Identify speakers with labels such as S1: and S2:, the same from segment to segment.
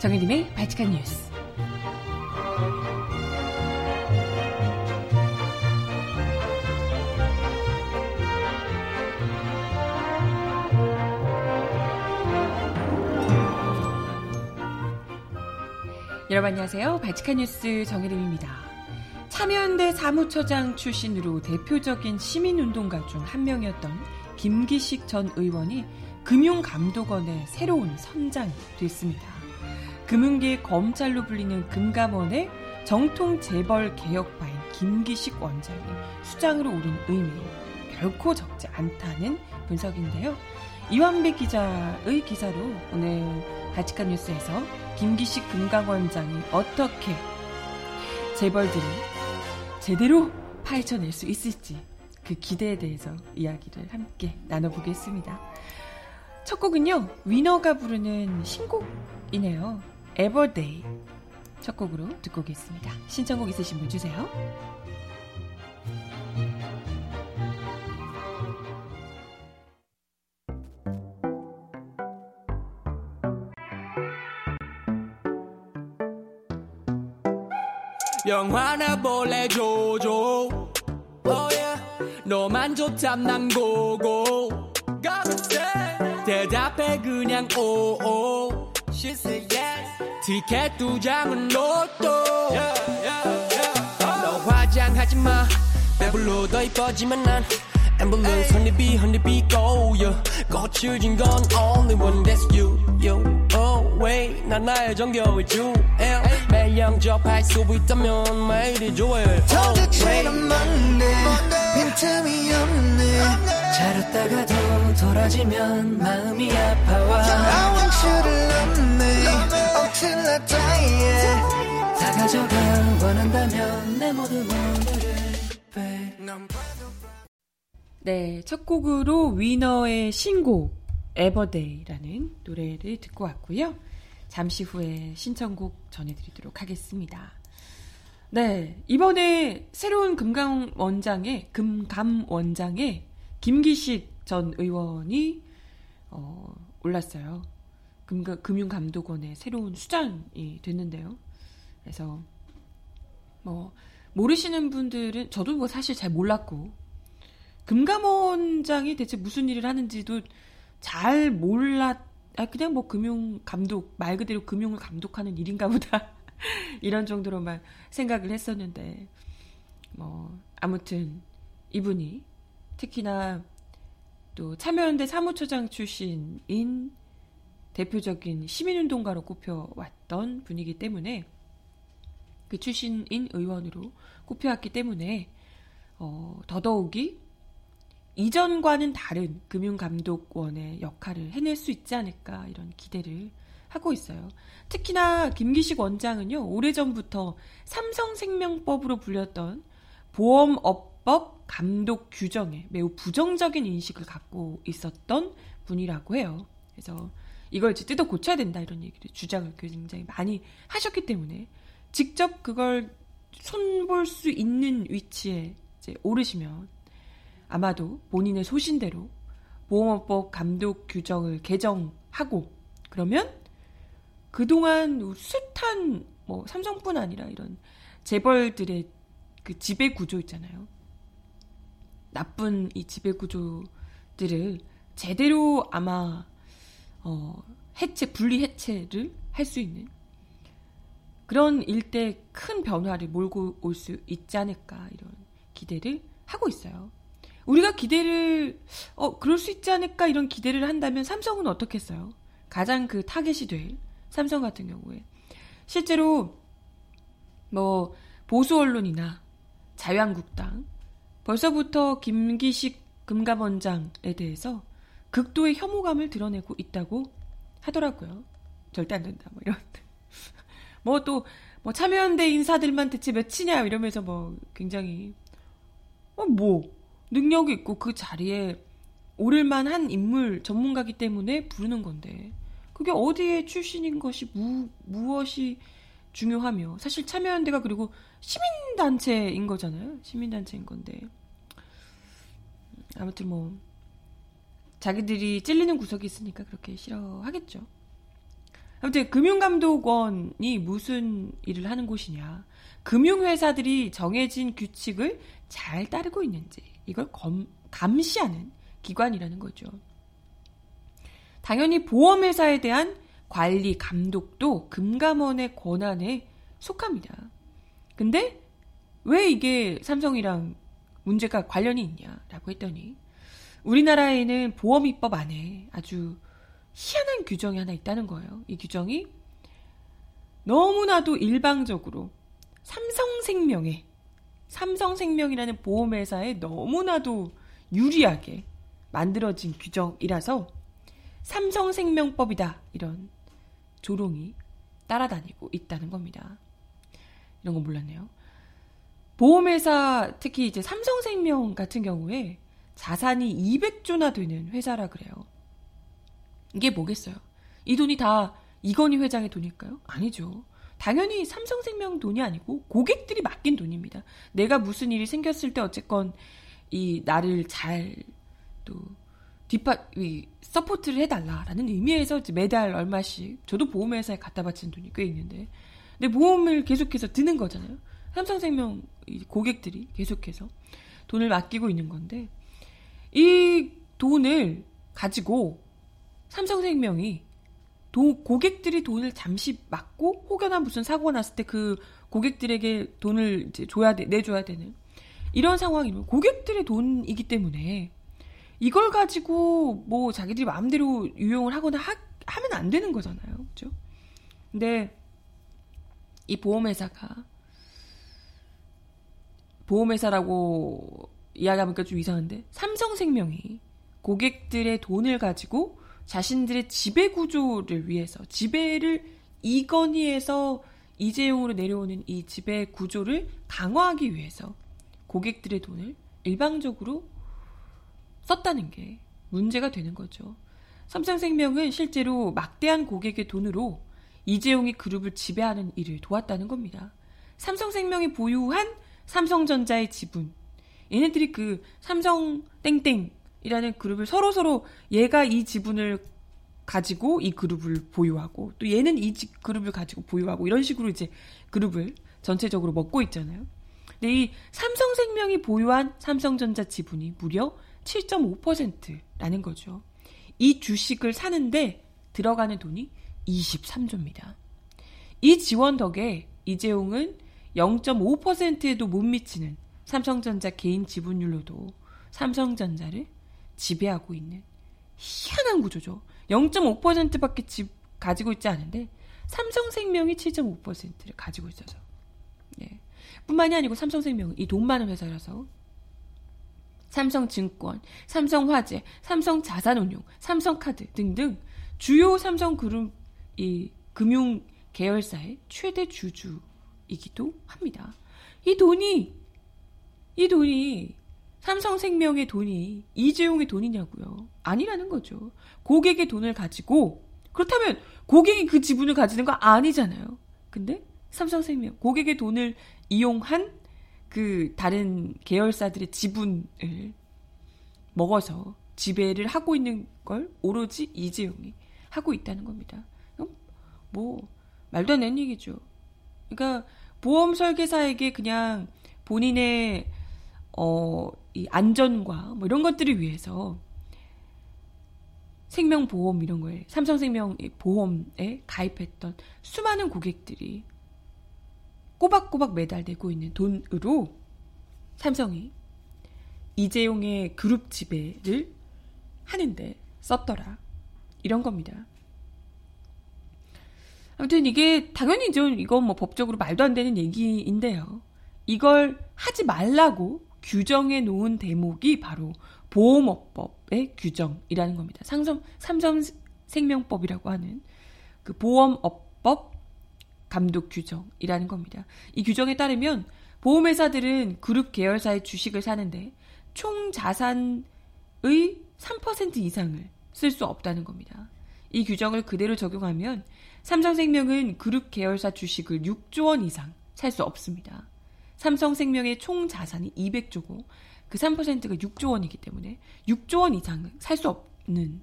S1: 정혜림의 발칙한 뉴스. 여러분 안녕하세요. 발칙한 뉴스 정혜림입니다. 참여연대 사무처장 출신으로 대표적인 시민운동가 중 한 명이었던 김기식 전 의원이 금융감독원의 새로운 선장이 됐습니다. 금융계 검찰로 불리는 금감원의 정통 재벌 개혁파인 김기식 원장이 수장으로 오른 의미 결코 적지 않다는 분석인데요. 이완배 기자의 기사로 오늘 바치칸 뉴스에서 김기식 금감원장이 어떻게 재벌들이 제대로 파헤쳐낼 수 있을지 그 기대에 대해서 이야기를 함께 나눠보겠습니다. 첫 곡은요, 위너가 부르는 신곡이네요. 에버데이. 첫 곡으로 듣고 오겠습니다. 신청곡 있으신 분 주세요.
S2: 영화나 볼래 조조 oh yeah. 너만 좋담 난 고고 대답해 그냥 오오 She said yes 티켓 두 장은 로또 yeah, yeah, yeah. 너 화장하지 마 배불러 더 이뻐지만 난 앰뷸런스 honeybee honeybee go yeah. 거칠진 건 only one that's you you oh wait 난 나의 정겨울 주 매일 영접할 수 있다면 매일이 좋아요
S3: 도대체는 뭔데 빈틈이 없네 자렸다가 더 돌아지면 마음이 아파와 I want you를 없네 Until I die 다 가져가 원한다면 내 모든 오늘을
S1: 네, 첫 곡으로 위너의 신곡 에버데이라는 노래를 듣고 왔고요. 잠시 후에 신청곡 전해드리도록 하겠습니다. 네, 이번에 새로운 금감 원장의 금감 원장의 김기식 전 의원이 어, 올랐어요. 금, 금융감독원의 새로운 수장이 됐는데요. 그래서 뭐 모르시는 분들은 저도 뭐 사실 잘 몰랐고 금감원장이 대체 무슨 일을 하는지도 잘 몰랐, 아, 그냥 뭐 금융 감독, 말 그대로 금융을 감독하는 일인가 보다. 이런 정도로만 생각을 했었는데, 뭐, 아무튼, 이분이 특히나 또 참여연대 사무처장 출신인 대표적인 시민운동가로 꼽혀왔던 분이기 때문에 그 출신인 의원으로 꼽혀왔기 때문에 어, 더더욱이 이전과는 다른 금융감독원의 역할을 해낼 수 있지 않을까 이런 기대를 하고 있어요. 특히나 김기식 원장은요, 오래전부터 삼성생명법으로 불렸던 보험업법 감독 규정에 매우 부정적인 인식을 갖고 있었던 분이라고 해요. 그래서 이걸 이제 뜯어 고쳐야 된다 이런 얘기를 주장을 굉장히 많이 하셨기 때문에 직접 그걸 손볼 수 있는 위치에 이제 오르시면 아마도 본인의 소신대로 보험업법 감독 규정을 개정하고 그러면 그동안 숱한 뭐 삼성뿐 아니라 이런 재벌들의 그 지배 구조 있잖아요. 나쁜 이 지배 구조들을 제대로 아마 어 해체 분리 해체를 할 수 있는 그런 일대 큰 변화를 몰고 올 수 있지 않을까 이런 기대를 하고 있어요. 우리가 기대를 어 그럴 수 있지 않을까 이런 기대를 한다면 삼성은 어떻겠어요? 가장 그 타겟이 될 삼성 같은 경우에 실제로 뭐 보수 언론이나 자유한국당 벌써부터 김기식 금감원장에 대해서 극도의 혐오감을 드러내고 있다고 하더라고요. 절대 안 된다. 뭐 이런. 뭐 또 뭐 참여연대 인사들만 대체 몇이냐 이러면서 뭐 굉장히 어 뭐 능력이 있고 그 자리에 오를만 한 인물 전문가기 때문에 부르는 건데 그게 어디에 출신인 것이 무, 무엇이 중요하며 사실 참여연대가 그리고 시민단체인 거잖아요. 시민단체인 건데 아무튼 뭐 자기들이 찔리는 구석이 있으니까 그렇게 싫어하겠죠. 아무튼 금융감독원이 무슨 일을 하는 곳이냐. 금융회사들이 정해진 규칙을 잘 따르고 있는지 이걸 검, 감시하는 기관이라는 거죠. 당연히 보험회사에 대한 관리, 감독도 금감원의 권한에 속합니다. 근데 왜 이게 삼성이랑 문제가 관련이 있냐라고 했더니 우리나라에는 보험 입법 안에 아주 희한한 규정이 하나 있다는 거예요. 이 규정이 너무나도 일방적으로 삼성생명에 삼성생명이라는 보험회사에 너무나도 유리하게 만들어진 규정이라서 삼성생명법이다 이런 조롱이 따라다니고 있다는 겁니다. 이런 거 몰랐네요. 보험회사 특히 이제 삼성생명 같은 경우에 자산이 200조나 되는 회사라 그래요. 이게 뭐겠어요? 이 돈이 다 이건희 회장의 돈일까요? 아니죠. 당연히 삼성생명 돈이 아니고 고객들이 맡긴 돈입니다. 내가 무슨 일이 생겼을 때 어쨌건 이 나를 잘 또 뒷파 이 support를 해달라라는 의미에서 매달 얼마씩 저도 보험회사에 갖다 바치는 돈이 꽤 있는데 근데 보험을 계속해서 드는 거잖아요. 삼성생명 고객들이 계속해서 돈을 맡기고 있는 건데 이 돈을 가지고 삼성생명이 도, 고객들이 돈을 잠시 맡고 혹여나 무슨 사고가 났을 때 그 고객들에게 돈을 이제 줘야 돼, 내줘야 되는 이런 상황이면 고객들의 돈이기 때문에 이걸 가지고 뭐 자기들이 마음대로 유용을 하거나 하, 하면 안 되는 거잖아요. 그죠? 근데 이 보험회사가 보험회사라고 이야기하니까 좀 이상한데 삼성생명이 고객들의 돈을 가지고 자신들의 지배 구조를 위해서 지배를 이건희에서 이재용으로 내려오는 이 지배 구조를 강화하기 위해서 고객들의 돈을 일방적으로 썼다는 게 문제가 되는 거죠. 삼성생명은 실제로 막대한 고객의 돈으로 이재용이 그룹을 지배하는 일을 도왔다는 겁니다. 삼성생명이 보유한 삼성전자의 지분. 얘네들이 그 삼성 땡땡이라는 그룹을 서로 서로 얘가 이 지분을 가지고 이 그룹을 보유하고 또 얘는 이 그룹을 가지고 보유하고 이런 식으로 이제 그룹을 전체적으로 먹고 있잖아요. 근데 이 삼성생명이 보유한 삼성전자 지분이 무려 7.5%라는 거죠. 이 주식을 사는데 들어가는 돈이 23조입니다. 이 지원 덕에 이재용은 0.5%에도 못 미치는 삼성전자 개인 지분율로도 삼성전자를 지배하고 있는 희한한 구조죠. 0.5%밖에 집 가지고 있지 않은데 삼성생명이 7.5%를 가지고 있어서 예. 뿐만이 아니고 삼성생명은 이 돈 많은 회사라서 삼성증권, 삼성화재, 삼성자산운용, 삼성카드 등등 주요 삼성그룹 이 금융 계열사의 최대 주주 이기도 합니다. 이 돈이 이 돈이 삼성생명의 돈이 이재용의 돈이냐고요. 아니라는 거죠. 고객의 돈을 가지고 그렇다면 고객이 그 지분을 가지는 거 아니잖아요. 근데 삼성생명 고객의 돈을 이용한 그 다른 계열사들의 지분을 먹어서 지배를 하고 있는 걸 오로지 이재용이 하고 있다는 겁니다. 뭐 말도 안 되는 얘기죠. 그러니까 보험 설계사에게 그냥 본인의 어, 이 안전과 뭐 이런 것들을 위해서 생명보험 이런 거에 삼성생명 보험에 가입했던 수많은 고객들이 꼬박꼬박 매달되고 있는 돈으로 삼성이 이재용의 그룹 지배를 하는데 썼더라. 이런 겁니다. 아무튼 이게 당연히 좀 이건 뭐 법적으로 말도 안 되는 얘기인데요. 이걸 하지 말라고 규정해 놓은 대목이 바로 보험업법의 규정이라는 겁니다. 삼성, 삼성 생명법이라고 하는 그 보험업법 감독 규정이라는 겁니다. 이 규정에 따르면 보험회사들은 그룹 계열사의 주식을 사는데 총 자산의 3% 이상을 쓸 수 없다는 겁니다. 이 규정을 그대로 적용하면 삼성생명은 그룹 계열사 주식을 6조 원 이상 살 수 없습니다. 삼성생명의 총 자산이 200조고 그 3%가 6조 원이기 때문에 6조 원 이상 살수 없는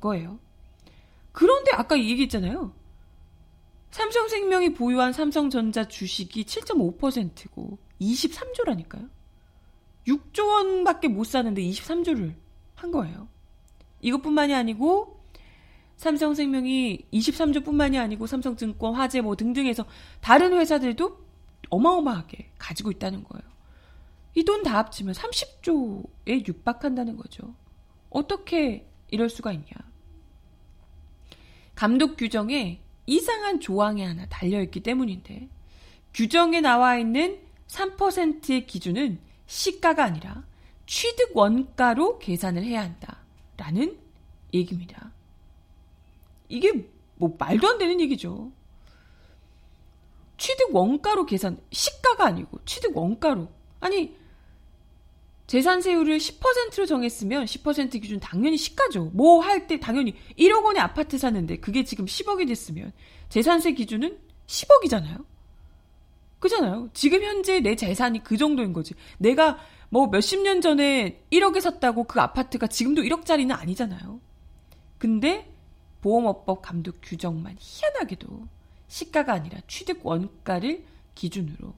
S1: 거예요. 그런데 아까 얘기했잖아요. 삼성생명이 보유한 삼성전자 주식이 7.5%고 23조라니까요. 6조 원밖에 못 사는데 23조를 한 거예요. 이것뿐만이 아니고 삼성생명이 23조뿐만이 아니고 삼성증권, 화재 뭐 등등해서 다른 회사들도 어마어마하게 가지고 있다는 거예요. 이 돈 다 합치면 30조에 육박한다는 거죠. 어떻게 이럴 수가 있냐. 감독 규정에 이상한 조항이 하나 달려있기 때문인데 규정에 나와 있는 3%의 기준은 시가가 아니라 취득 원가로 계산을 해야 한다라는 얘기입니다. 이게 뭐 말도 안 되는 얘기죠. 취득 원가로 계산, 시가가 아니고 취득 원가로. 아니, 재산세율을 10%로 정했으면 10% 기준 당연히 시가죠. 뭐 할 때 당연히 1억 원의 아파트 사는데 그게 지금 10억이 됐으면 재산세 기준은 10억이잖아요. 그잖아요. 지금 현재 내 재산이 그 정도인 거지. 내가 뭐 몇십 년 전에 1억에 샀다고 그 아파트가 지금도 1억짜리는 아니잖아요. 근데 보험업법 감독 규정만 희한하게도 시가가 아니라 취득 원가를 기준으로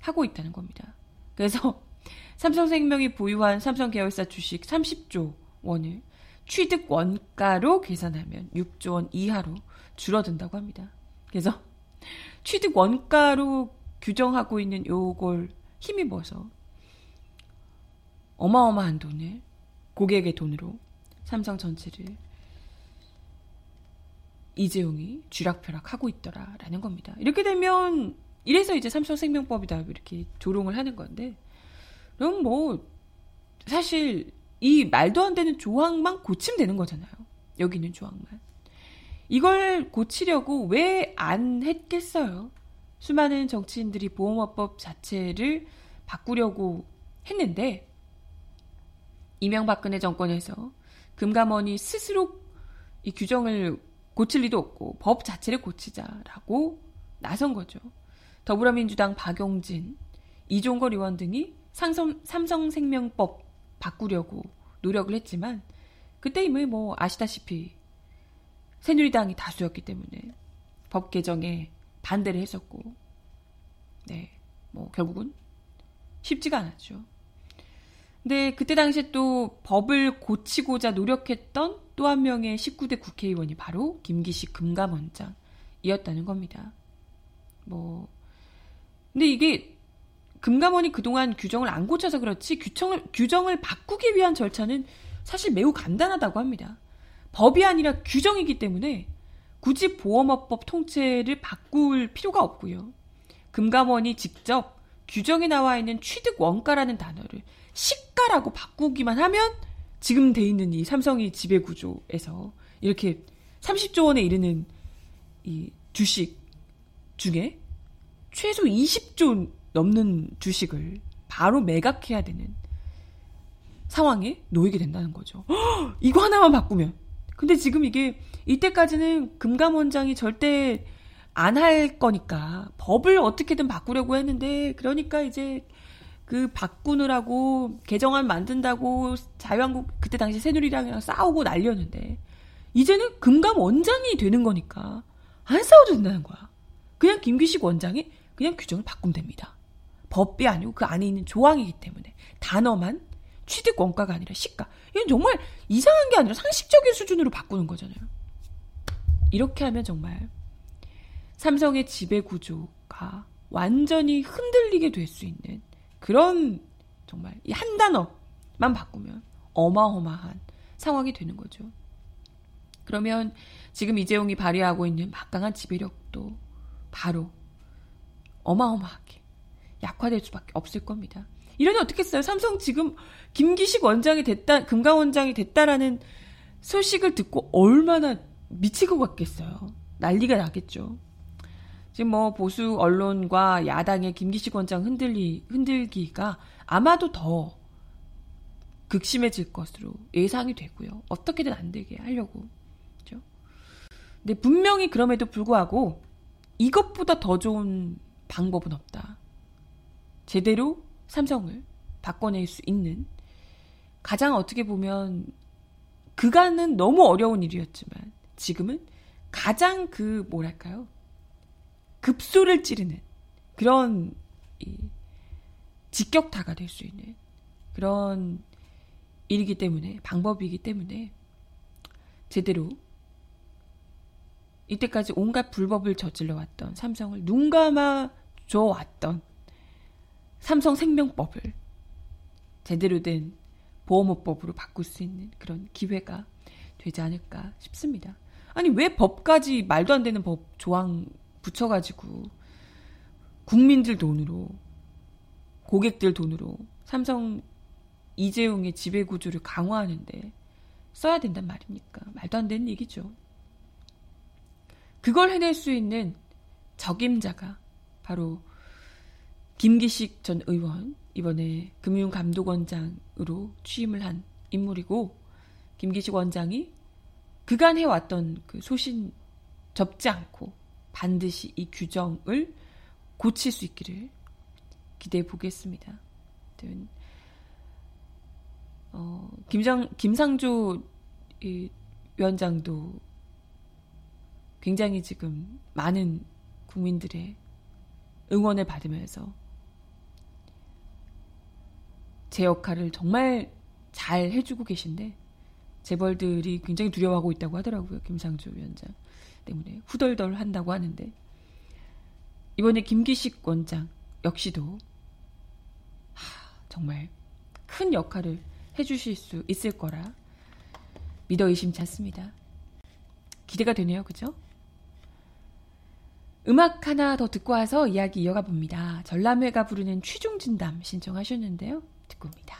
S1: 하고 있다는 겁니다. 그래서 삼성생명이 보유한 삼성 계열사 주식 30조 원을 취득 원가로 계산하면 6조 원 이하로 줄어든다고 합니다. 그래서 취득 원가로 규정하고 있는 요걸 힘입어서 어마어마한 돈을 고객의 돈으로 삼성 전체를 이재용이 쥐락펴락 하고 있더라라는 겁니다. 이렇게 되면 이래서 이제 삼성생명법이다 이렇게 조롱을 하는 건데 그럼 뭐 사실 이 말도 안 되는 조항만 고치면 되는 거잖아요. 여기 있는 조항만. 이걸 고치려고 왜 안 했겠어요? 수많은 정치인들이 보험업법 자체를 바꾸려고 했는데 이명박근혜 정권에서 금감원이 스스로 이 규정을 고칠 리도 없고 법 자체를 고치자라고 나선 거죠. 더불어민주당 박용진, 이종걸 의원 등이 상성, 삼성생명법 바꾸려고 노력을 했지만 그때 이미 뭐 아시다시피 새누리당이 다수였기 때문에 법 개정에 반대를 했었고 네, 뭐 결국은 쉽지가 않았죠. 근데 그때 당시에 또 법을 고치고자 노력했던 또 한 명의 19대 국회의원이 바로 김기식 금감원장이었다는 겁니다. 뭐 근데 이게 금감원이 그동안 규정을 안 고쳐서 그렇지 규정을 규정을 바꾸기 위한 절차는 사실 매우 간단하다고 합니다. 법이 아니라 규정이기 때문에 굳이 보험업법 통째를 바꿀 필요가 없고요. 금감원이 직접 규정에 나와 있는 취득 원가라는 단어를 시가라고 바꾸기만 하면 지금 돼 있는 이 삼성의 지배 구조에서 이렇게 30조 원에 이르는 이 주식 중에 최소 20조 넘는 주식을 바로 매각해야 되는 상황에 놓이게 된다는 거죠. 허, 이거 하나만 바꾸면. 근데 지금 이게 이때까지는 금감원장이 절대 안 할 거니까 법을 어떻게든 바꾸려고 했는데 그러니까 이제 그 바꾸느라고 개정안 만든다고 자유한국 그때 당시 새누리당이랑 싸우고 난리였는데 이제는 금감 원장이 되는 거니까 안 싸워도 된다는 거야. 그냥 김기식 원장이 그냥 규정을 바꾸면 됩니다. 법이 아니고 그 안에 있는 조항이기 때문에 단어만 취득 원가가 아니라 시가. 이건 정말 이상한 게 아니라 상식적인 수준으로 바꾸는 거잖아요. 이렇게 하면 정말 삼성의 지배 구조가 완전히 흔들리게 될 수 있는 그런 정말 이 한 단어만 바꾸면 어마어마한 상황이 되는 거죠. 그러면 지금 이재용이 발휘하고 있는 막강한 지배력도 바로 어마어마하게 약화될 수밖에 없을 겁니다. 이러니 어떻겠어요? 삼성 지금 김기식 원장이 됐다, 금강 원장이 됐다라는 소식을 듣고 얼마나 미칠 것 같겠어요. 난리가 나겠죠. 지금 뭐 보수 언론과 야당의 김기식 원장 흔들리, 흔들기가 아마도 더 극심해질 것으로 예상이 되고요. 어떻게든 안 되게 하려고. 그죠? 근데 분명히 그럼에도 불구하고 이것보다 더 좋은 방법은 없다. 제대로 삼성을 바꿔낼 수 있는 가장 어떻게 보면 그간은 너무 어려운 일이었지만 지금은 가장 그 뭐랄까요? 급소를 찌르는 그런 이 직격타가 될 수 있는 그런 일이기 때문에 방법이기 때문에 제대로 이때까지 온갖 불법을 저질러 왔던 삼성을 눈 감아 줘 왔던 삼성 생명법을 제대로 된 보험업법으로 바꿀 수 있는 그런 기회가 되지 않을까 싶습니다. 아니 왜 법까지 말도 안 되는 법 조항 붙여가지고 국민들 돈으로 고객들 돈으로 삼성 이재용의 지배 구조를 강화하는데 써야 된단 말입니까? 말도 안 되는 얘기죠. 그걸 해낼 수 있는 적임자가 바로 김기식 전 의원 이번에 금융감독원장으로 취임을 한 인물이고 김기식 원장이 그간 해왔던 그 소신 접지 않고 반드시 이 규정을 고칠 수 있기를 기대해 보겠습니다. 어, 김장, 김상조 위원장도 굉장히 지금 많은 국민들의 응원을 받으면서 제 역할을 정말 잘 해주고 계신데 재벌들이 굉장히 두려워하고 있다고 하더라고요. 김상조 위원장 때문에 후덜덜 한다고 하는데 이번에 김기식 원장 역시도 하, 정말 큰 역할을 해주실 수 있을 거라 믿어 의심치 않습니다. 기대가 되네요. 그죠? 음악 하나 더 듣고 와서 이야기 이어가 봅니다. 전람회가 부르는 취중진담 신청하셨는데요. 듣고 옵니다.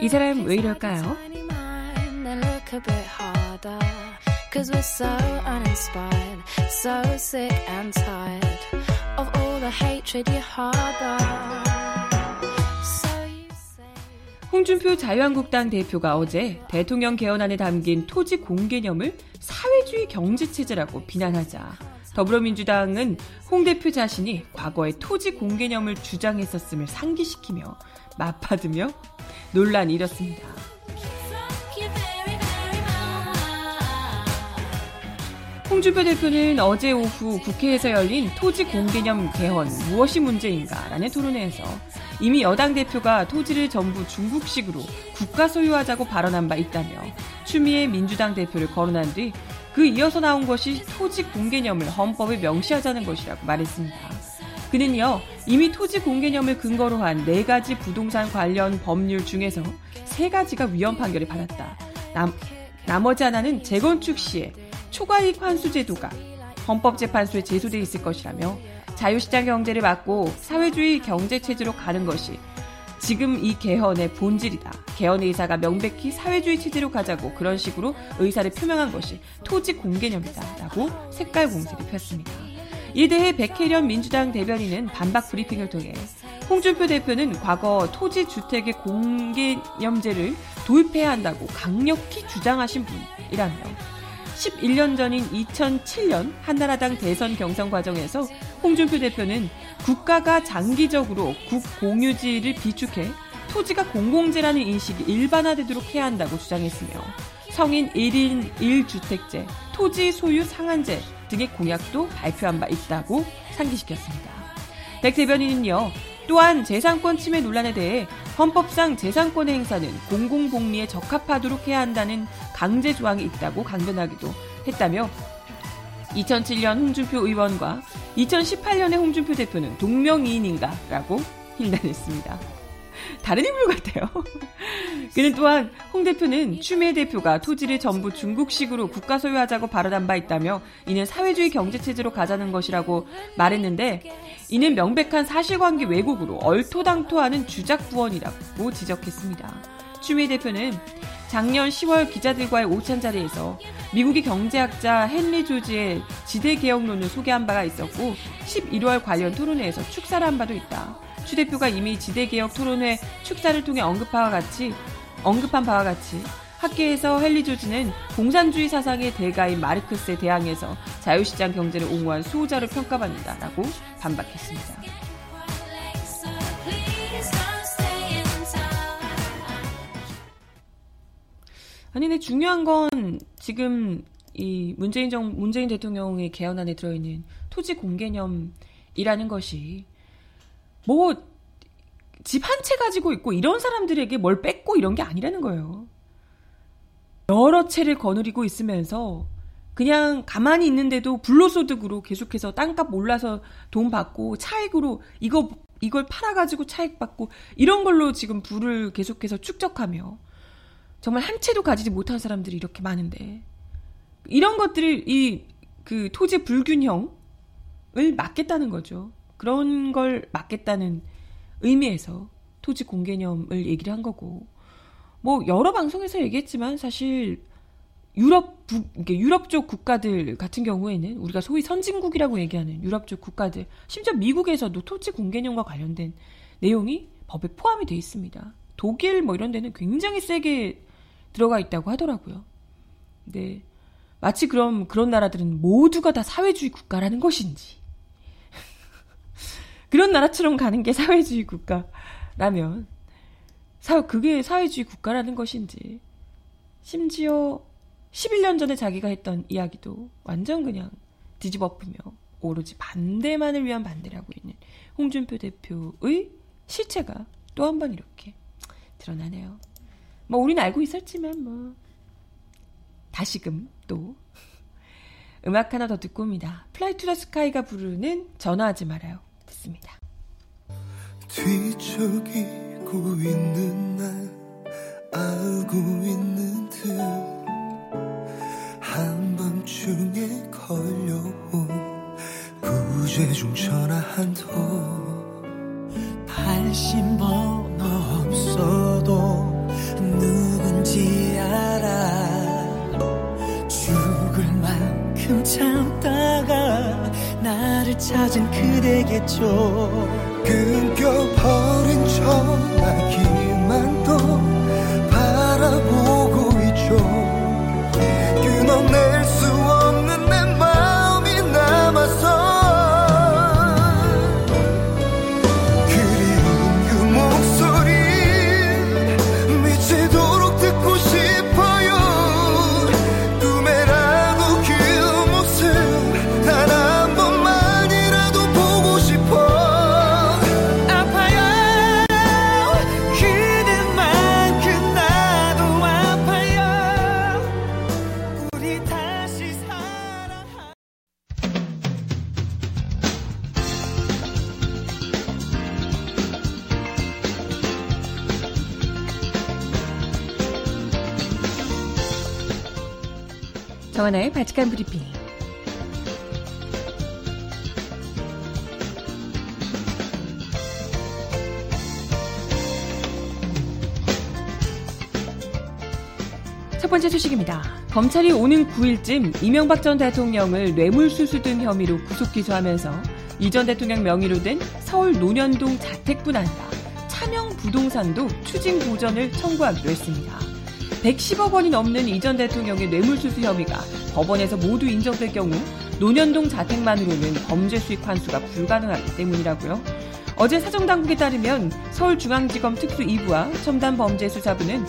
S1: 이 사람 왜 이럴까요? Cause we're so uninspired, so sick and tired of all the hatred you harbor. 홍준표 자유한국당 대표가 어제 대통령 개헌안에 담긴 토지 공개념을 사회주의 경제체제라고 비난하자 더불어민주당은 홍 대표 자신이 과거에 토지 공개념을 주장했었음을 상기시키며 맞받으며 논란이 일었습니다. 홍준표 대표는 어제 오후 국회에서 열린 토지 공개념 개헌 무엇이 문제인가라는 토론회에서 이미 여당 대표가 토지를 전부 중국식으로 국가 소유하자고 발언한 바 있다며 추미애 민주당 대표를 거론한 뒤 그 이어서 나온 것이 토지 공개념을 헌법에 명시하자는 것이라고 말했습니다. 그는요, 이미 토지 공개념을 근거로 한 네 가지 부동산 관련 법률 중에서 세 가지가 위헌 판결을 받았다. 남, 나머지 하나는 재건축 시에 초과이익 환수 제도가 헌법재판소에 제소돼 있을 것이라며 자유시장 경제를 막고 사회주의 경제 체제로 가는 것이 지금 이 개헌의 본질이다. 개헌 의사가 명백히 사회주의 체제로 가자고 그런 식으로 의사를 표명한 것이 토지 공개념이다. 라고 색깔 공세를 폈습니다. 이에 대해 백혜련 민주당 대변인은 반박 브리핑을 통해 홍준표 대표는 과거 토지 주택의 공개념제를 도입해야 한다고 강력히 주장하신 분이라며 11년 전인 2007년 한나라당 대선 경선 과정에서 홍준표 대표는 국가가 장기적으로 국공유지를 비축해 토지가 공공재라는 인식이 일반화되도록 해야 한다고 주장했으며 성인 1인 1주택제, 토지 소유 상한제 등의 공약도 발표한 바 있다고 상기시켰습니다. 백 대변인은요, 또한 재산권 침해 논란에 대해 헌법상 재산권의 행사는 공공복리에 적합하도록 해야 한다는 강제 조항이 있다고 강변하기도 했다며 2007년 홍준표 의원과 2018년의 홍준표 대표는 동명이인인가라고 힐난했습니다. 다른 인물 같아요. 그는 또한 홍 대표는 추미애 대표가 토지를 전부 중국식으로 국가 소유하자고 발언한 바 있다며 이는 사회주의 경제체제로 가자는 것이라고 말했는데 이는 명백한 사실관계 왜곡으로 얼토당토하는 주작부원이라고 지적했습니다. 추미애 대표는 작년 10월 기자들과의 오찬 자리에서 미국의 경제학자 헨리 조지의 지대 개혁론을 소개한 바가 있었고 11월 관련 토론회에서 축사를 한 바도 있다. 추 대표가 이미 지대 개혁 토론회 축사를 통해 언급한 같이 언급한 바와 같이 학계에서 헨리 조지는 공산주의 사상의 대가인 마르크스에 대항해서 자유시장 경제를 옹호한 수호자로 평가받는다라고 반박했습니다. 아니, 근데 중요한 건 지금 이 문재인 정 문재인 대통령의 개헌안에 들어있는 토지 공개념이라는 것이 뭐 집 한 채 가지고 있고 이런 사람들에게 뭘 뺏고 이런 게 아니라는 거예요. 여러 채를 거느리고 있으면서 그냥 가만히 있는데도 불로소득으로 계속해서 땅값 올라서 돈 받고 차익으로 이거 이걸 팔아가지고 차익 받고 이런 걸로 지금 부를 계속해서 축적하며 정말 한 채도 가지지 못한 사람들이 이렇게 많은데 이런 것들을 이 그 토지 불균형을 막겠다는 거죠. 그런 걸 막겠다는 의미에서 토지 공개념을 얘기를 한 거고 뭐 여러 방송에서 얘기했지만 사실 유럽 북 유럽 쪽 국가들 같은 경우에는 우리가 소위 선진국이라고 얘기하는 유럽 쪽 국가들 심지어 미국에서도 토지 공개념과 관련된 내용이 법에 포함이 돼 있습니다. 독일 뭐 이런 데는 굉장히 세게 들어가 있다고 하더라고요. 근데 마치 그럼 그런 나라들은 모두가 다 사회주의 국가라는 것인지 그런 나라처럼 가는 게 사회주의 국가라면 사 그게 사회주의 국가라는 것인지 심지어 11년 전에 자기가 했던 이야기도 완전 그냥 뒤집어 엎으며 오로지 반대만을 위한 반대라고 있는 홍준표 대표의 실체가 또 한 번 이렇게 드러나네요. 뭐 우리는 알고 있었지만 뭐 다시금 또 음악 하나 더 듣고 옵니다. Fly to the Sky가 부르는 전화하지 말아요. 듣습니다.
S3: 뒤척이고 있는 날 알고 있는 듯 한밤중에 걸려온 부재중 전화 한 통. 발신번호 없어도 누군지 알아. 죽을 만큼 참다가 나를 찾은 그대겠죠
S1: 정하나의 바칙한 브리핑. 첫 번째 소식입니다. 검찰이 오는 9일쯤 이명박 전 대통령을 뇌물수수 등 혐의로 구속 기소하면서 이 전 대통령 명의로 된 서울 논현동 자택뿐 아니라 차명 부동산도 추징 도전을 청구하기로 했습니다. 110억 원이 넘는 이전 대통령의 뇌물수수 혐의가 법원에서 모두 인정될 경우 노년동 자택만으로는 범죄 수익 환수가 불가능하기 때문이라고요. 어제 사정당국에 따르면 서울중앙지검 특수 2부와 첨단범죄수사부는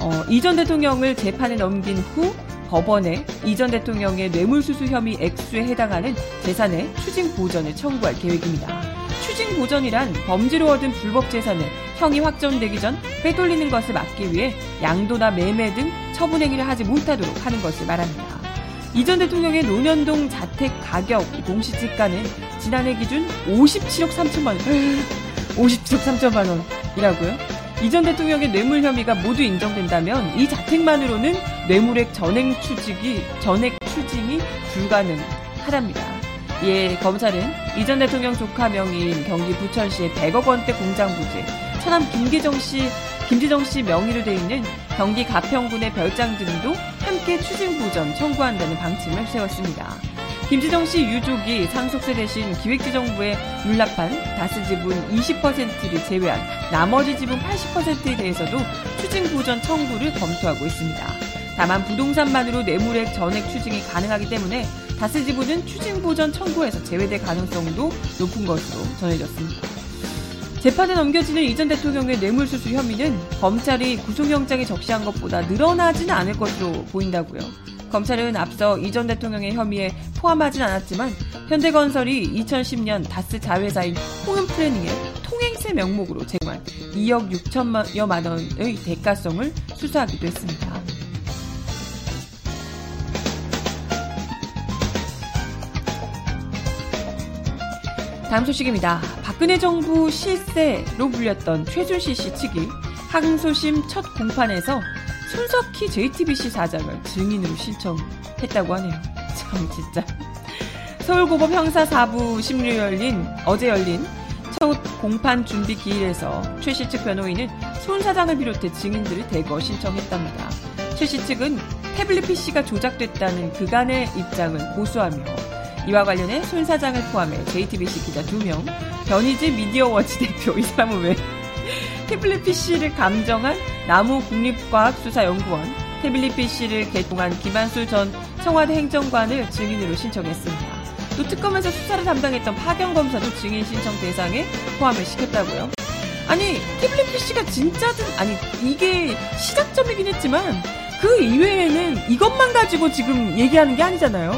S1: 어, 이전 대통령을 재판에 넘긴 후 법원에 이전 대통령의 뇌물수수 혐의 액수에 해당하는 재산의 추징 보전을 청구할 계획입니다. 추징 보전이란 범죄로 얻은 불법 재산을 형이 확정되기 전 빼돌리는 것을 막기 위해 양도나 매매 등 처분 행위를 하지 못하도록 하는 것을 말합니다. 이전 대통령의 노년동 자택 가격 공시지가는 지난해 기준 57억 3천만 원, 57억 3천만 원이라고요. 이전 대통령의 뇌물 혐의가 모두 인정된다면 이 자택만으로는 뇌물액 전액 추징이 전액 추징이 불가능하답니다. 예, 검찰은 이전 대통령 조카 명의인 경기 부천시의 100억 원대 공장 부지, 천암 김기정 씨, 김지정 씨 명의로 돼 있는 경기 가평군의 별장 등도 함께 추징 보전 청구한다는 방침을 세웠습니다. 김지정 씨 유족이 상속세 대신 기획재정부에 물납한 다스 지분 20%를 제외한 나머지 지분 80%에 대해서도 추징 보전 청구를 검토하고 있습니다. 다만 부동산만으로 뇌물액 전액 추징이 가능하기 때문에 다스 지분은 추징 보전 청구에서 제외될 가능성도 높은 것으로 전해졌습니다. 재판에 넘겨지는 이전 대통령의 뇌물수수 혐의는 검찰이 구속영장에 적시한 것보다 늘어나지는 않을 것으로 보인다고요. 검찰은 앞서 이전 대통령의 혐의에 포함하진 않았지만 현대건설이 2010년 다스 자회사인 홍은플래닝의 통행세 명목으로 제공한 2억 6천여 원의 대가성을 수사하기도 했습니다. 다음 소식입니다. 박근혜 정부 실세로 불렸던 최준실 씨 측이 항소심 첫 공판에서 손석희 JTBC 사장을 증인으로 신청했다고 하네요. 참 진짜. 서울고법 형사 4부 심리 열린 어제 열린 첫 공판 준비 기일에서 최 씨 측 변호인은 손 사장을 비롯해 증인들을 대거 신청했답니다. 최 씨 측은 태블릿 PC가 조작됐다는 그간의 입장을 고수하며 이와 관련해 손 사장을 포함해 JTBC 기자 2명, 변희재 미디어워치 대표 이 사람은 왜 태블릿 PC를 감정한 나무 국립과학수사연구원, 태블릿 PC를 개통한 김한술 전 청와대 행정관을 증인으로 신청했습니다. 또 특검에서 수사를 담당했던 파견 검사도 증인 신청 대상에 포함을 시켰다고요. 아니 태블릿 PC가 진짜든 아니 이게 시작점이긴 했지만 그 이외에는 이것만 가지고 지금 얘기하는 게 아니잖아요.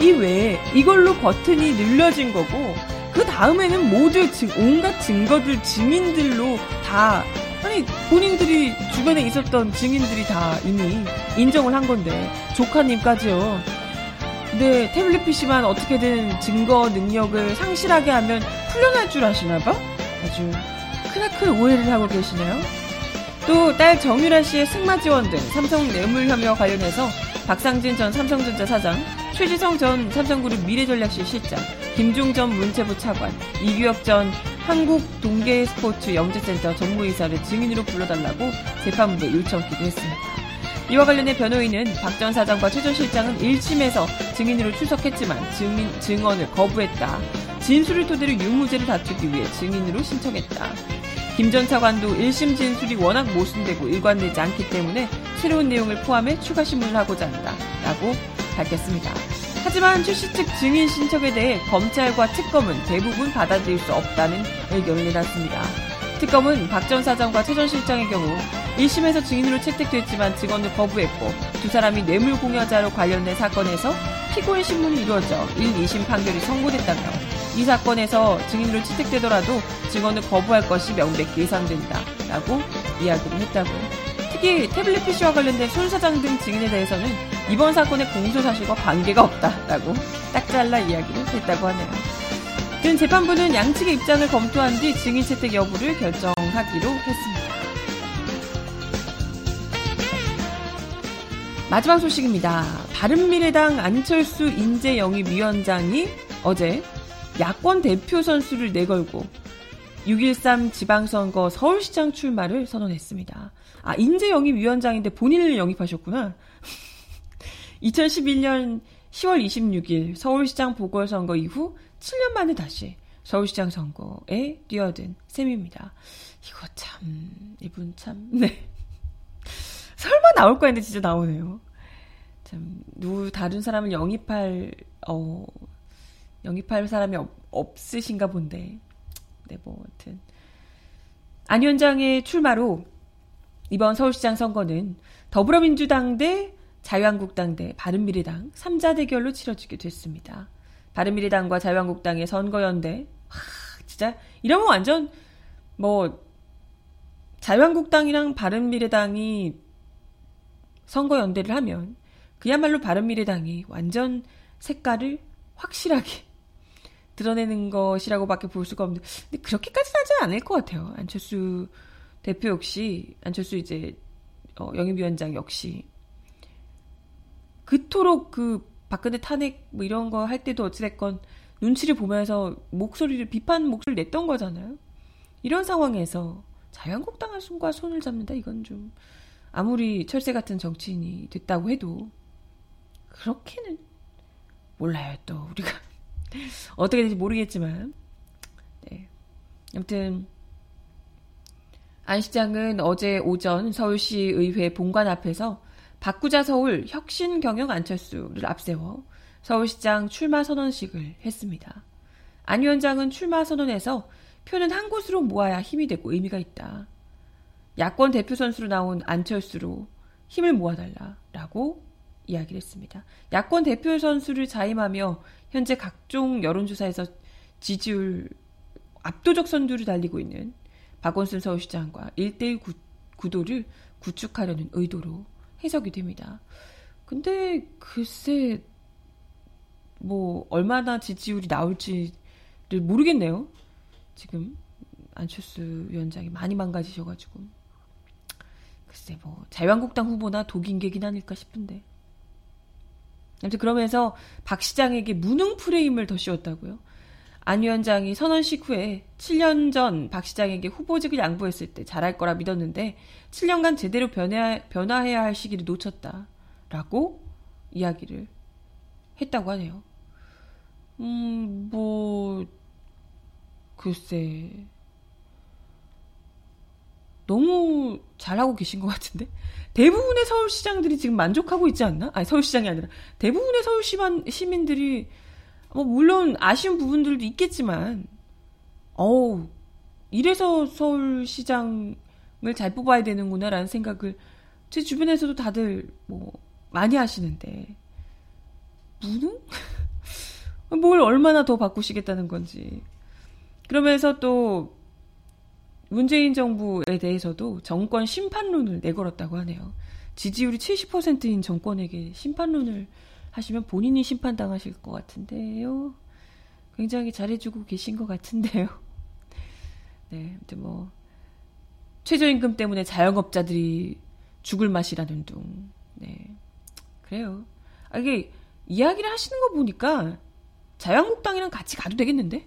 S1: 이 외에 이걸로 버튼이 늘려진 거고 그 다음에는 모두 온갖 증거들 증인들로 다 아니 본인들이 주변에 있었던 증인들이 다 이미 인정을 한 건데 조카님까지요. 근데 태블릿 PC만 어떻게든 증거 능력을 상실하게 하면 풀려날 줄 아시나 봐? 아주 크나큰 오해를 하고 계시네요. 또 딸 정유라 씨의 승마 지원 등 삼성 뇌물 혐의와 관련해서 박상진 전 삼성전자 사장, 최지성 전 삼성그룹 미래전략실 실장, 김종 전 문체부 차관, 이규혁 전 한국동계스포츠 영재센터 전무이사를 증인으로 불러달라고 재판부에 요청기도 했습니다. 이와 관련해 변호인은 박 전 사장과 최 전 실장은 1심에서 증인으로 출석했지만 증인, 증언을 거부했다. 진술을 토대로 유무죄를 다투기 위해 증인으로 신청했다. 김 전 차관도 1심 진술이 워낙 모순되고 일관되지 않기 때문에 새로운 내용을 포함해 추가 신문을 하고자 한다. 라고 밝혔습니다. 하지만 최씨 측 증인 신청에 대해 검찰과 특검은 대부분 받아들일 수 없다는 의견을 내놨습니다. 특검은 박 전 사장과 최 전 실장의 경우 1심에서 증인으로 채택됐지만 증언을 거부했고 두 사람이 뇌물 공여자로 관련된 사건에서 피고인 신문이 이루어져 1, 2심 판결이 선고됐다며 이 사건에서 증인으로 채택되더라도 증언을 거부할 것이 명백히 예상된다 라고 이야기를 했다고요. 특히 태블릿 PC와 관련된 손 사장 등 증인에 대해서는 이번 사건의 공소 사실과 관계가 없다라고 딱 잘라 이야기를 했다고 하네요. 근 재판부는 양측의 입장을 검토한 뒤 증인 채택 여부를 결정하기로 했습니다. 마지막 소식입니다. 바른미래당 안철수 인재영입위원장이 어제 야권 대표 선수를 내걸고 6.13 지방선거 서울시장 출마를 선언했습니다. 아, 인재영입위원장인데 본인을 영입하셨구나. 2011년 10월 26일 서울시장 보궐선거 이후 7년 만에 다시 서울시장 선거에 뛰어든 셈입니다. 이거 참, 이분 참, 네. 설마 나올 거 했는데 진짜 나오네요. 참, 누, 다른 사람을 영입할, 어, 영입할 사람이 없, 없으신가 본데. 네, 뭐, 아무튼. 안 위원장의 출마로 이번 서울시장 선거는 더불어민주당 대 자유한국당 대 바른미래당 3자 대결로 치러지게 됐습니다. 바른미래당과 자유한국당의 선거연대. 하, 진짜 이러면 완전 뭐 자유한국당이랑 바른미래당이 선거연대를 하면 그야말로 바른미래당이 완전 색깔을 확실하게 드러내는 것이라고밖에 볼 수가 없는데 근데 그렇게까지는 하지 않을 것 같아요. 안철수 대표 역시 안철수 이제 어, 영입위원장 역시 그토록 그 박근혜 탄핵 뭐 이런 거 할 때도 어찌됐건 눈치를 보면서 목소리를 비판 목소리를 냈던 거잖아요. 이런 상황에서 자유한국당과 손을 잡는다 이건 좀 아무리 철새 같은 정치인이 됐다고 해도 그렇게는 몰라요 또 우리가 어떻게 될지 모르겠지만 네. 아무튼 안 시장은 어제 오전 서울시 의회 본관 앞에서 바꾸자 서울 혁신 경영 안철수를 앞세워 서울시장 출마 선언식을 했습니다. 안 위원장은 출마 선언에서 표는 한 곳으로 모아야 힘이 되고 의미가 있다. 야권 대표 선수로 나온 안철수로 힘을 모아달라라고 이야기를 했습니다. 야권 대표 선수를 자임하며 현재 각종 여론조사에서 지지율 압도적 선두를 달리고 있는 박원순 서울시장과 1대1 구도를 구축하려는 의도로 해석이 됩니다. 근데 글쎄 뭐 얼마나 지지율이 나올지를 모르겠네요. 지금 안철수 위원장이 많이 망가지셔가지고 글쎄 뭐 자유한국당 후보나 독인계긴 아닐까 싶은데 아무튼 그러면서 박 시장에게 무능 프레임을 더 씌웠다고요. 안 위원장이 선언식 후에 7년 전 박 시장에게 후보직을 양보했을 때 잘할 거라 믿었는데 7년간 제대로 변해, 변화해야 할 시기를 놓쳤다 라고 이야기를 했다고 하네요. 음, 뭐, 글쎄. 너무 잘하고 계신 것 같은데? 대부분의 서울시장들이 지금 만족하고 있지 않나? 아니, 서울시장이 아니라, 대부분의 서울 시민들이 뭐 물론 아쉬운 부분들도 있겠지만 어우 이래서 서울시장을 잘 뽑아야 되는구나라는 생각을 제 주변에서도 다들 뭐 많이 하시는데 무능? 뭘 얼마나 더 바꾸시겠다는 건지 그러면서 또 문재인 정부에 대해서도 정권 심판론을 내걸었다고 하네요. 지지율이 70%인 정권에게 심판론을 하시면 본인이 심판당하실 것 같은데요. 굉장히 잘해주고 계신 것 같은데요. 네, 아무튼 뭐 최저임금 때문에 자영업자들이 죽을 맛이라는 둥. 네, 그래요. 아, 이게 이야기를 하시는 거 보니까 자유한국당이랑 같이 가도 되겠는데?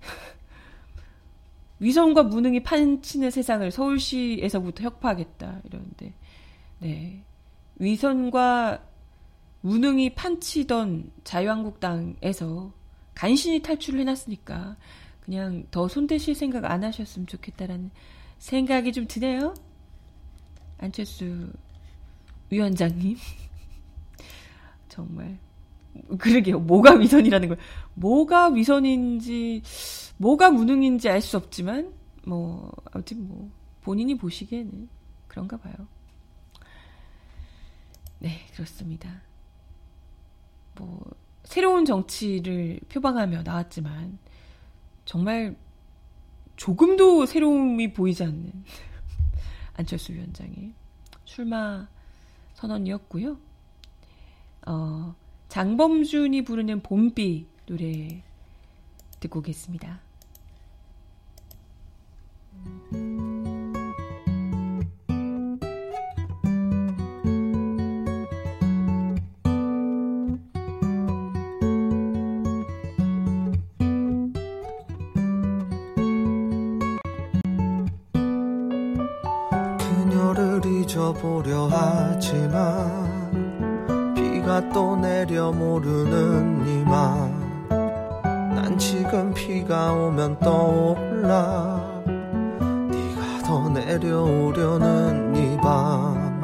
S1: 위선과 무능이 판치는 세상을 서울시에서부터 혁파하겠다 이러는데, 네, 위선과 무능이 판치던 자유한국당에서 간신히 탈출을 해놨으니까 그냥 더 손대실 생각 안 하셨으면 좋겠다라는 생각이 좀 드네요. 안철수 위원장님. 정말. 그러게요. 뭐가 위선이라는 걸. 뭐가 위선인지, 뭐가 무능인지 알 수 없지만, 뭐, 아무튼 뭐, 본인이 보시기에는 그런가 봐요. 네, 그렇습니다. 뭐 새로운 정치를 표방하며 나왔지만 정말 조금도 새로움이 보이지 않는 안철수 위원장의 출마 선언이었고요. 어, 장범준이 부르는 봄비 노래 듣고 오겠습니다.
S3: 보려 하지만 비가 또 내려 모르는 이마. 난 지금 비가 오면 떠올라. 네가 더 내려오려는 이밤.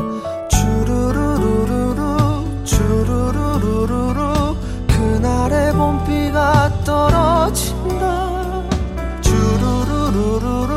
S3: 주르르르르르 주르르르르르 그날의 봄비가 떨어진다.
S1: 주르르르르르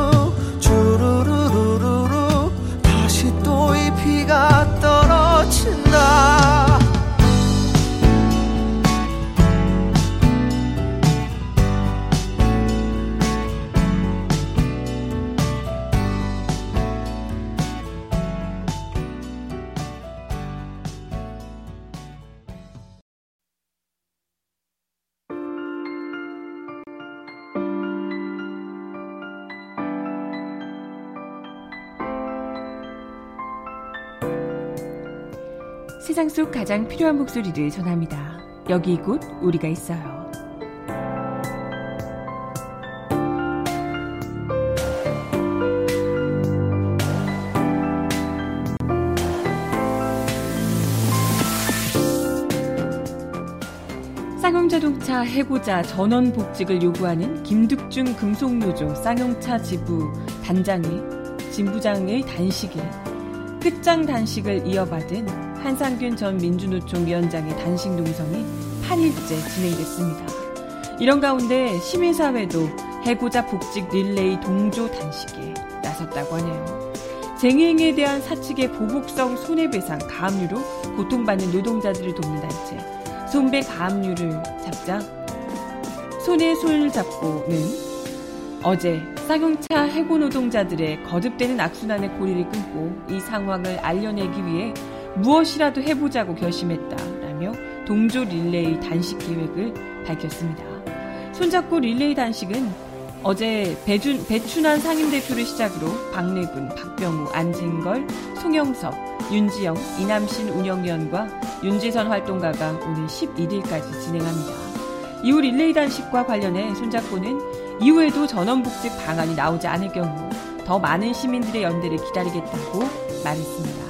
S1: 속 가장 필요한 목소리를 전합니다. 여기 곧 우리가 있어요. 쌍용자동차 해고자 전원 복직을 요구하는 김득중 금속노조 쌍용차 지부 단장의 진부장의 단식에 끝장 단식을 이어받은 한상균 전 민주노총 위원장의 단식 농성이 8일째 진행됐습니다. 이런 가운데 시민사회도 해고자 복직 릴레이 동조 단식에 나섰다고 하네요. 쟁행에 대한 사측의 보복성 손해배상 가압류로 고통받는 노동자들을 돕는 단체 손배 가압류를 잡자 손에 손을 잡고는 어제 쌍용차 해고 노동자들의 거듭되는 악순환의 고리를 끊고 이 상황을 알려내기 위해 무엇이라도 해보자고 결심했다라며 동조 릴레이 단식 계획을 밝혔습니다. 손잡고 릴레이 단식은 어제 배준, 배춘환 상임대표를 시작으로 박래군, 박병우, 안진걸, 송영석, 윤지영, 이남신 운영위원과 윤재선 활동가가 오늘 11일까지 진행합니다. 이후 릴레이 단식과 관련해 손잡고는 이후에도 전원복직 방안이 나오지 않을 경우 더 많은 시민들의 연대를 기다리겠다고 말했습니다.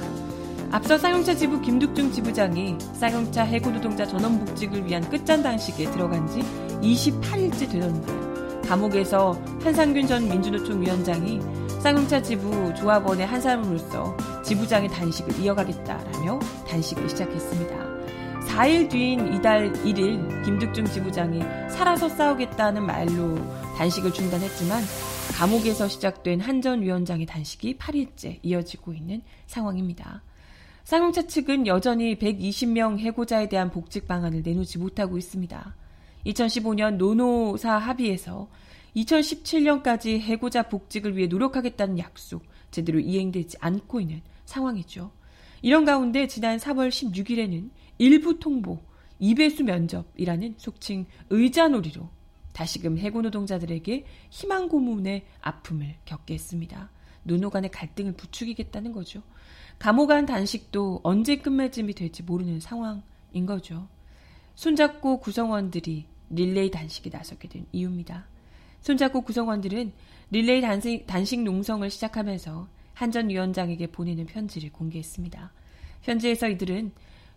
S1: 앞서 쌍용차 지부 김득중 지부장이 쌍용차 해고 노동자 전원 복직을 위한 끝잔 단식에 들어간 지 28일째 되던 날 감옥에서 한상균 전 민주노총 위원장이 쌍용차 지부 조합원의 한 사람으로서 지부장의 단식을 이어가겠다라며 단식을 시작했습니다. 4일 뒤인 이달 1일 김득중 지부장이 살아서 싸우겠다는 말로 단식을 중단했지만 감옥에서 시작된 한 전 위원장의 단식이 8일째 이어지고 있는 상황입니다. 쌍용차 측은 여전히 120명 해고자에 대한 복직 방안을 내놓지 못하고 있습니다. 2015년 노노사 합의에서 2017년까지 해고자 복직을 위해 노력하겠다는 약속 제대로 이행되지 않고 있는 상황이죠. 이런 가운데 지난 3월 16일에는 일부 통보, 이배수 면접이라는 속칭 의자놀이로 다시금 해고 노동자들에게 희망 고문의 아픔을 겪게 했습니다. 노노 간의 갈등을 부추기겠다는 거죠. 감옥 안 단식도 언제 끝맺음이 될지 모르는 상황인 거죠. 손잡고 구성원들이 릴레이 단식에 나서게 된 이유입니다. 손잡고 구성원들은 릴레이 단식, 단식 농성을 시작하면서 한전 위원장에게 보내는 편지를 공개했습니다. 편지에서 이들은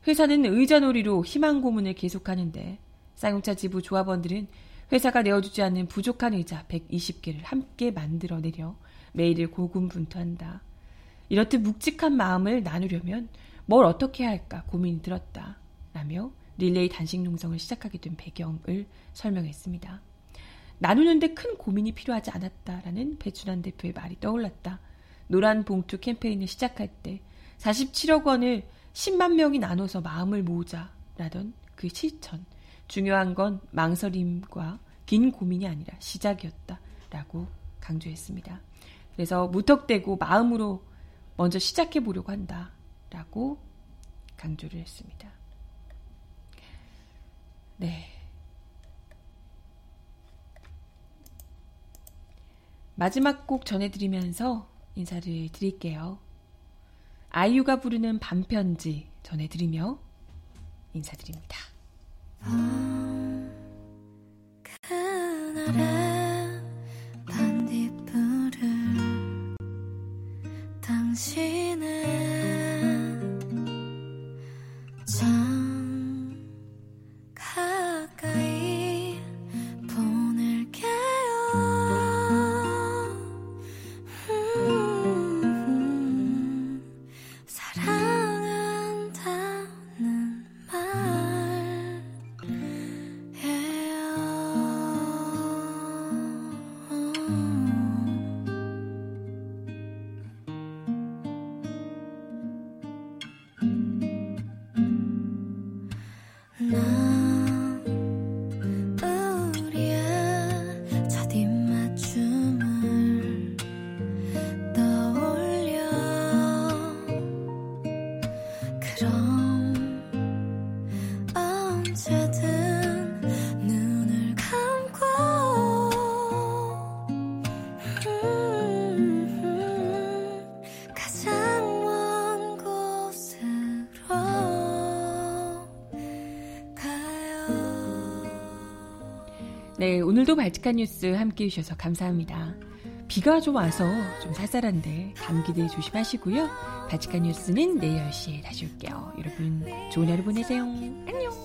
S1: 회사는 의자놀이로 희망 고문을 계속하는데 쌍용차 지부 조합원들은 회사가 내어주지 않는 부족한 의자 120개를 함께 만들어내려 매일을 고군분투한다. 이렇듯 묵직한 마음을 나누려면 뭘 어떻게 해야 할까 고민이 들었다. 라며 릴레이 단식 농성을 시작하게 된 배경을 설명했습니다. 나누는데 큰 고민이 필요하지 않았다라는 배준환 대표의 말이 떠올랐다. 노란 봉투 캠페인을 시작할 때 47억 원을 10만 명이 나눠서 마음을 모으자라던 그 실천. 중요한 건 망설임과 긴 고민이 아니라 시작이었다라고 강조했습니다. 그래서 무턱대고 마음으로 먼저 시작해 보려고 한다 라고 강조를 했습니다. 네. 마지막 곡 전해드리면서 인사를 드릴게요. 아이유가 부르는 반편지 전해드리며 인사드립니다. 그 당 네, 오늘도 발칙한 뉴스 함께 해주셔서 감사합니다. 비가 좀 와서 좀 쌀쌀한데 감기들 조심하시고요. 발칙한 뉴스는 내일 10시에 다시 올게요. 여러분 좋은 하루 보내세요. 안녕.